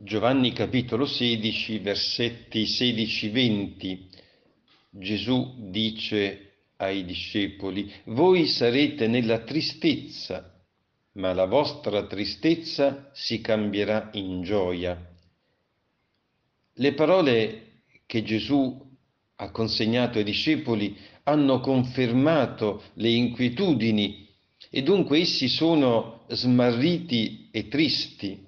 Giovanni capitolo 16, versetti 16-20. Gesù dice ai discepoli, voi sarete nella tristezza, ma la vostra tristezza si cambierà in gioia. Le parole che Gesù ha consegnato ai discepoli hanno confermato le inquietudini e dunque essi sono smarriti e tristi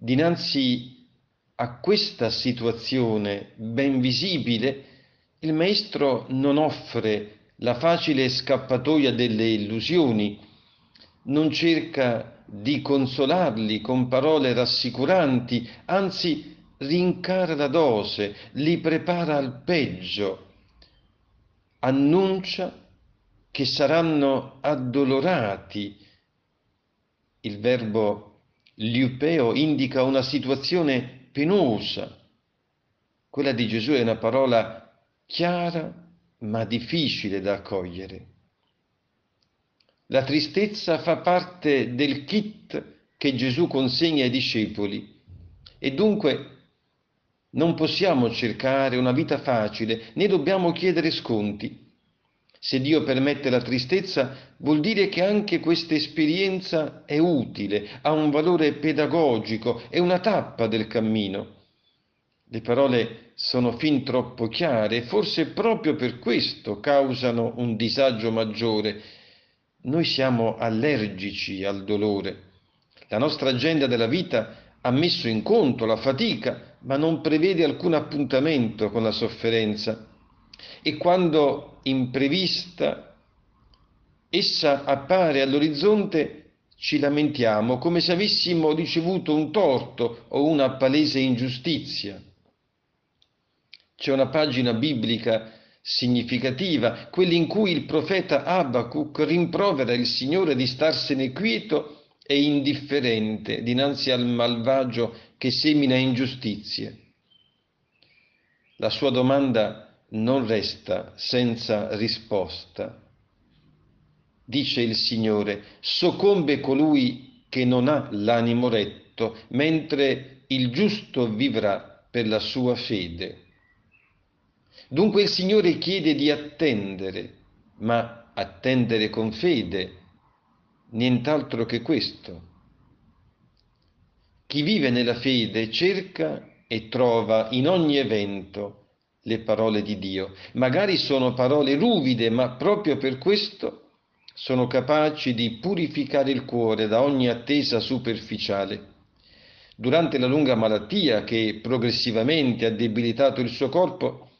Dinanzi a questa situazione ben visibile, il maestro non offre la facile scappatoia delle illusioni, non cerca di consolarli con parole rassicuranti, anzi rincara la dose, li prepara al peggio, annuncia che saranno addolorati. Il verbo Liupeo indica una situazione penosa. Quella di Gesù è una parola chiara ma difficile da accogliere. La tristezza fa parte del kit che Gesù consegna ai discepoli e dunque non possiamo cercare una vita facile né dobbiamo chiedere sconti. Se Dio permette la tristezza, vuol dire che anche questa esperienza è utile, ha un valore pedagogico, è una tappa del cammino. Le parole sono fin troppo chiare e forse proprio per questo causano un disagio maggiore. Noi siamo allergici al dolore. La nostra agenda della vita ha messo in conto la fatica, ma non prevede alcun appuntamento con la sofferenza. E quando imprevista essa appare all'orizzonte, ci lamentiamo come se avessimo ricevuto un torto o una palese ingiustizia. C'è una pagina biblica significativa, quella in cui il profeta Abacuc rimprovera il Signore di starsene quieto e indifferente dinanzi al malvagio che semina ingiustizie. La sua domanda non resta senza risposta. Dice il Signore, soccombe colui che non ha l'animo retto, mentre il giusto vivrà per la sua fede. Dunque il Signore chiede di attendere, ma attendere con fede, nient'altro che questo. Chi vive nella fede cerca e trova in ogni evento le parole di Dio. Magari sono parole ruvide, ma proprio per questo sono capaci di purificare il cuore da ogni attesa superficiale. Durante la lunga malattia che progressivamente ha debilitato il suo corpo,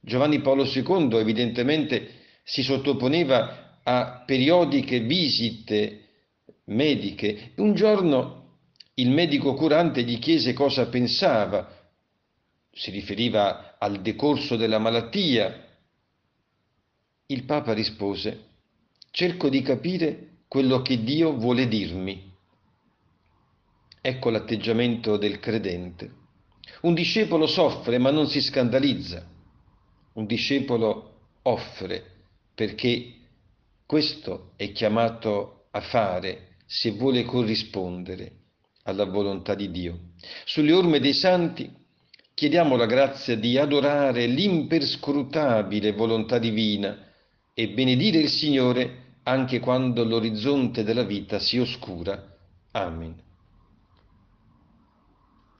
Giovanni Paolo II evidentemente si sottoponeva a periodiche visite mediche. Un giorno il medico curante gli chiese cosa pensava si riferiva al decorso della malattia, il Papa rispose, cerco di capire quello che Dio vuole dirmi. Ecco l'atteggiamento del credente. Un discepolo soffre ma non si scandalizza. Un discepolo offre perché questo è chiamato a fare se vuole corrispondere alla volontà di Dio. Sulle orme dei santi chiediamo la grazia di adorare l'imperscrutabile volontà divina e benedire il Signore anche quando l'orizzonte della vita si oscura. Amen.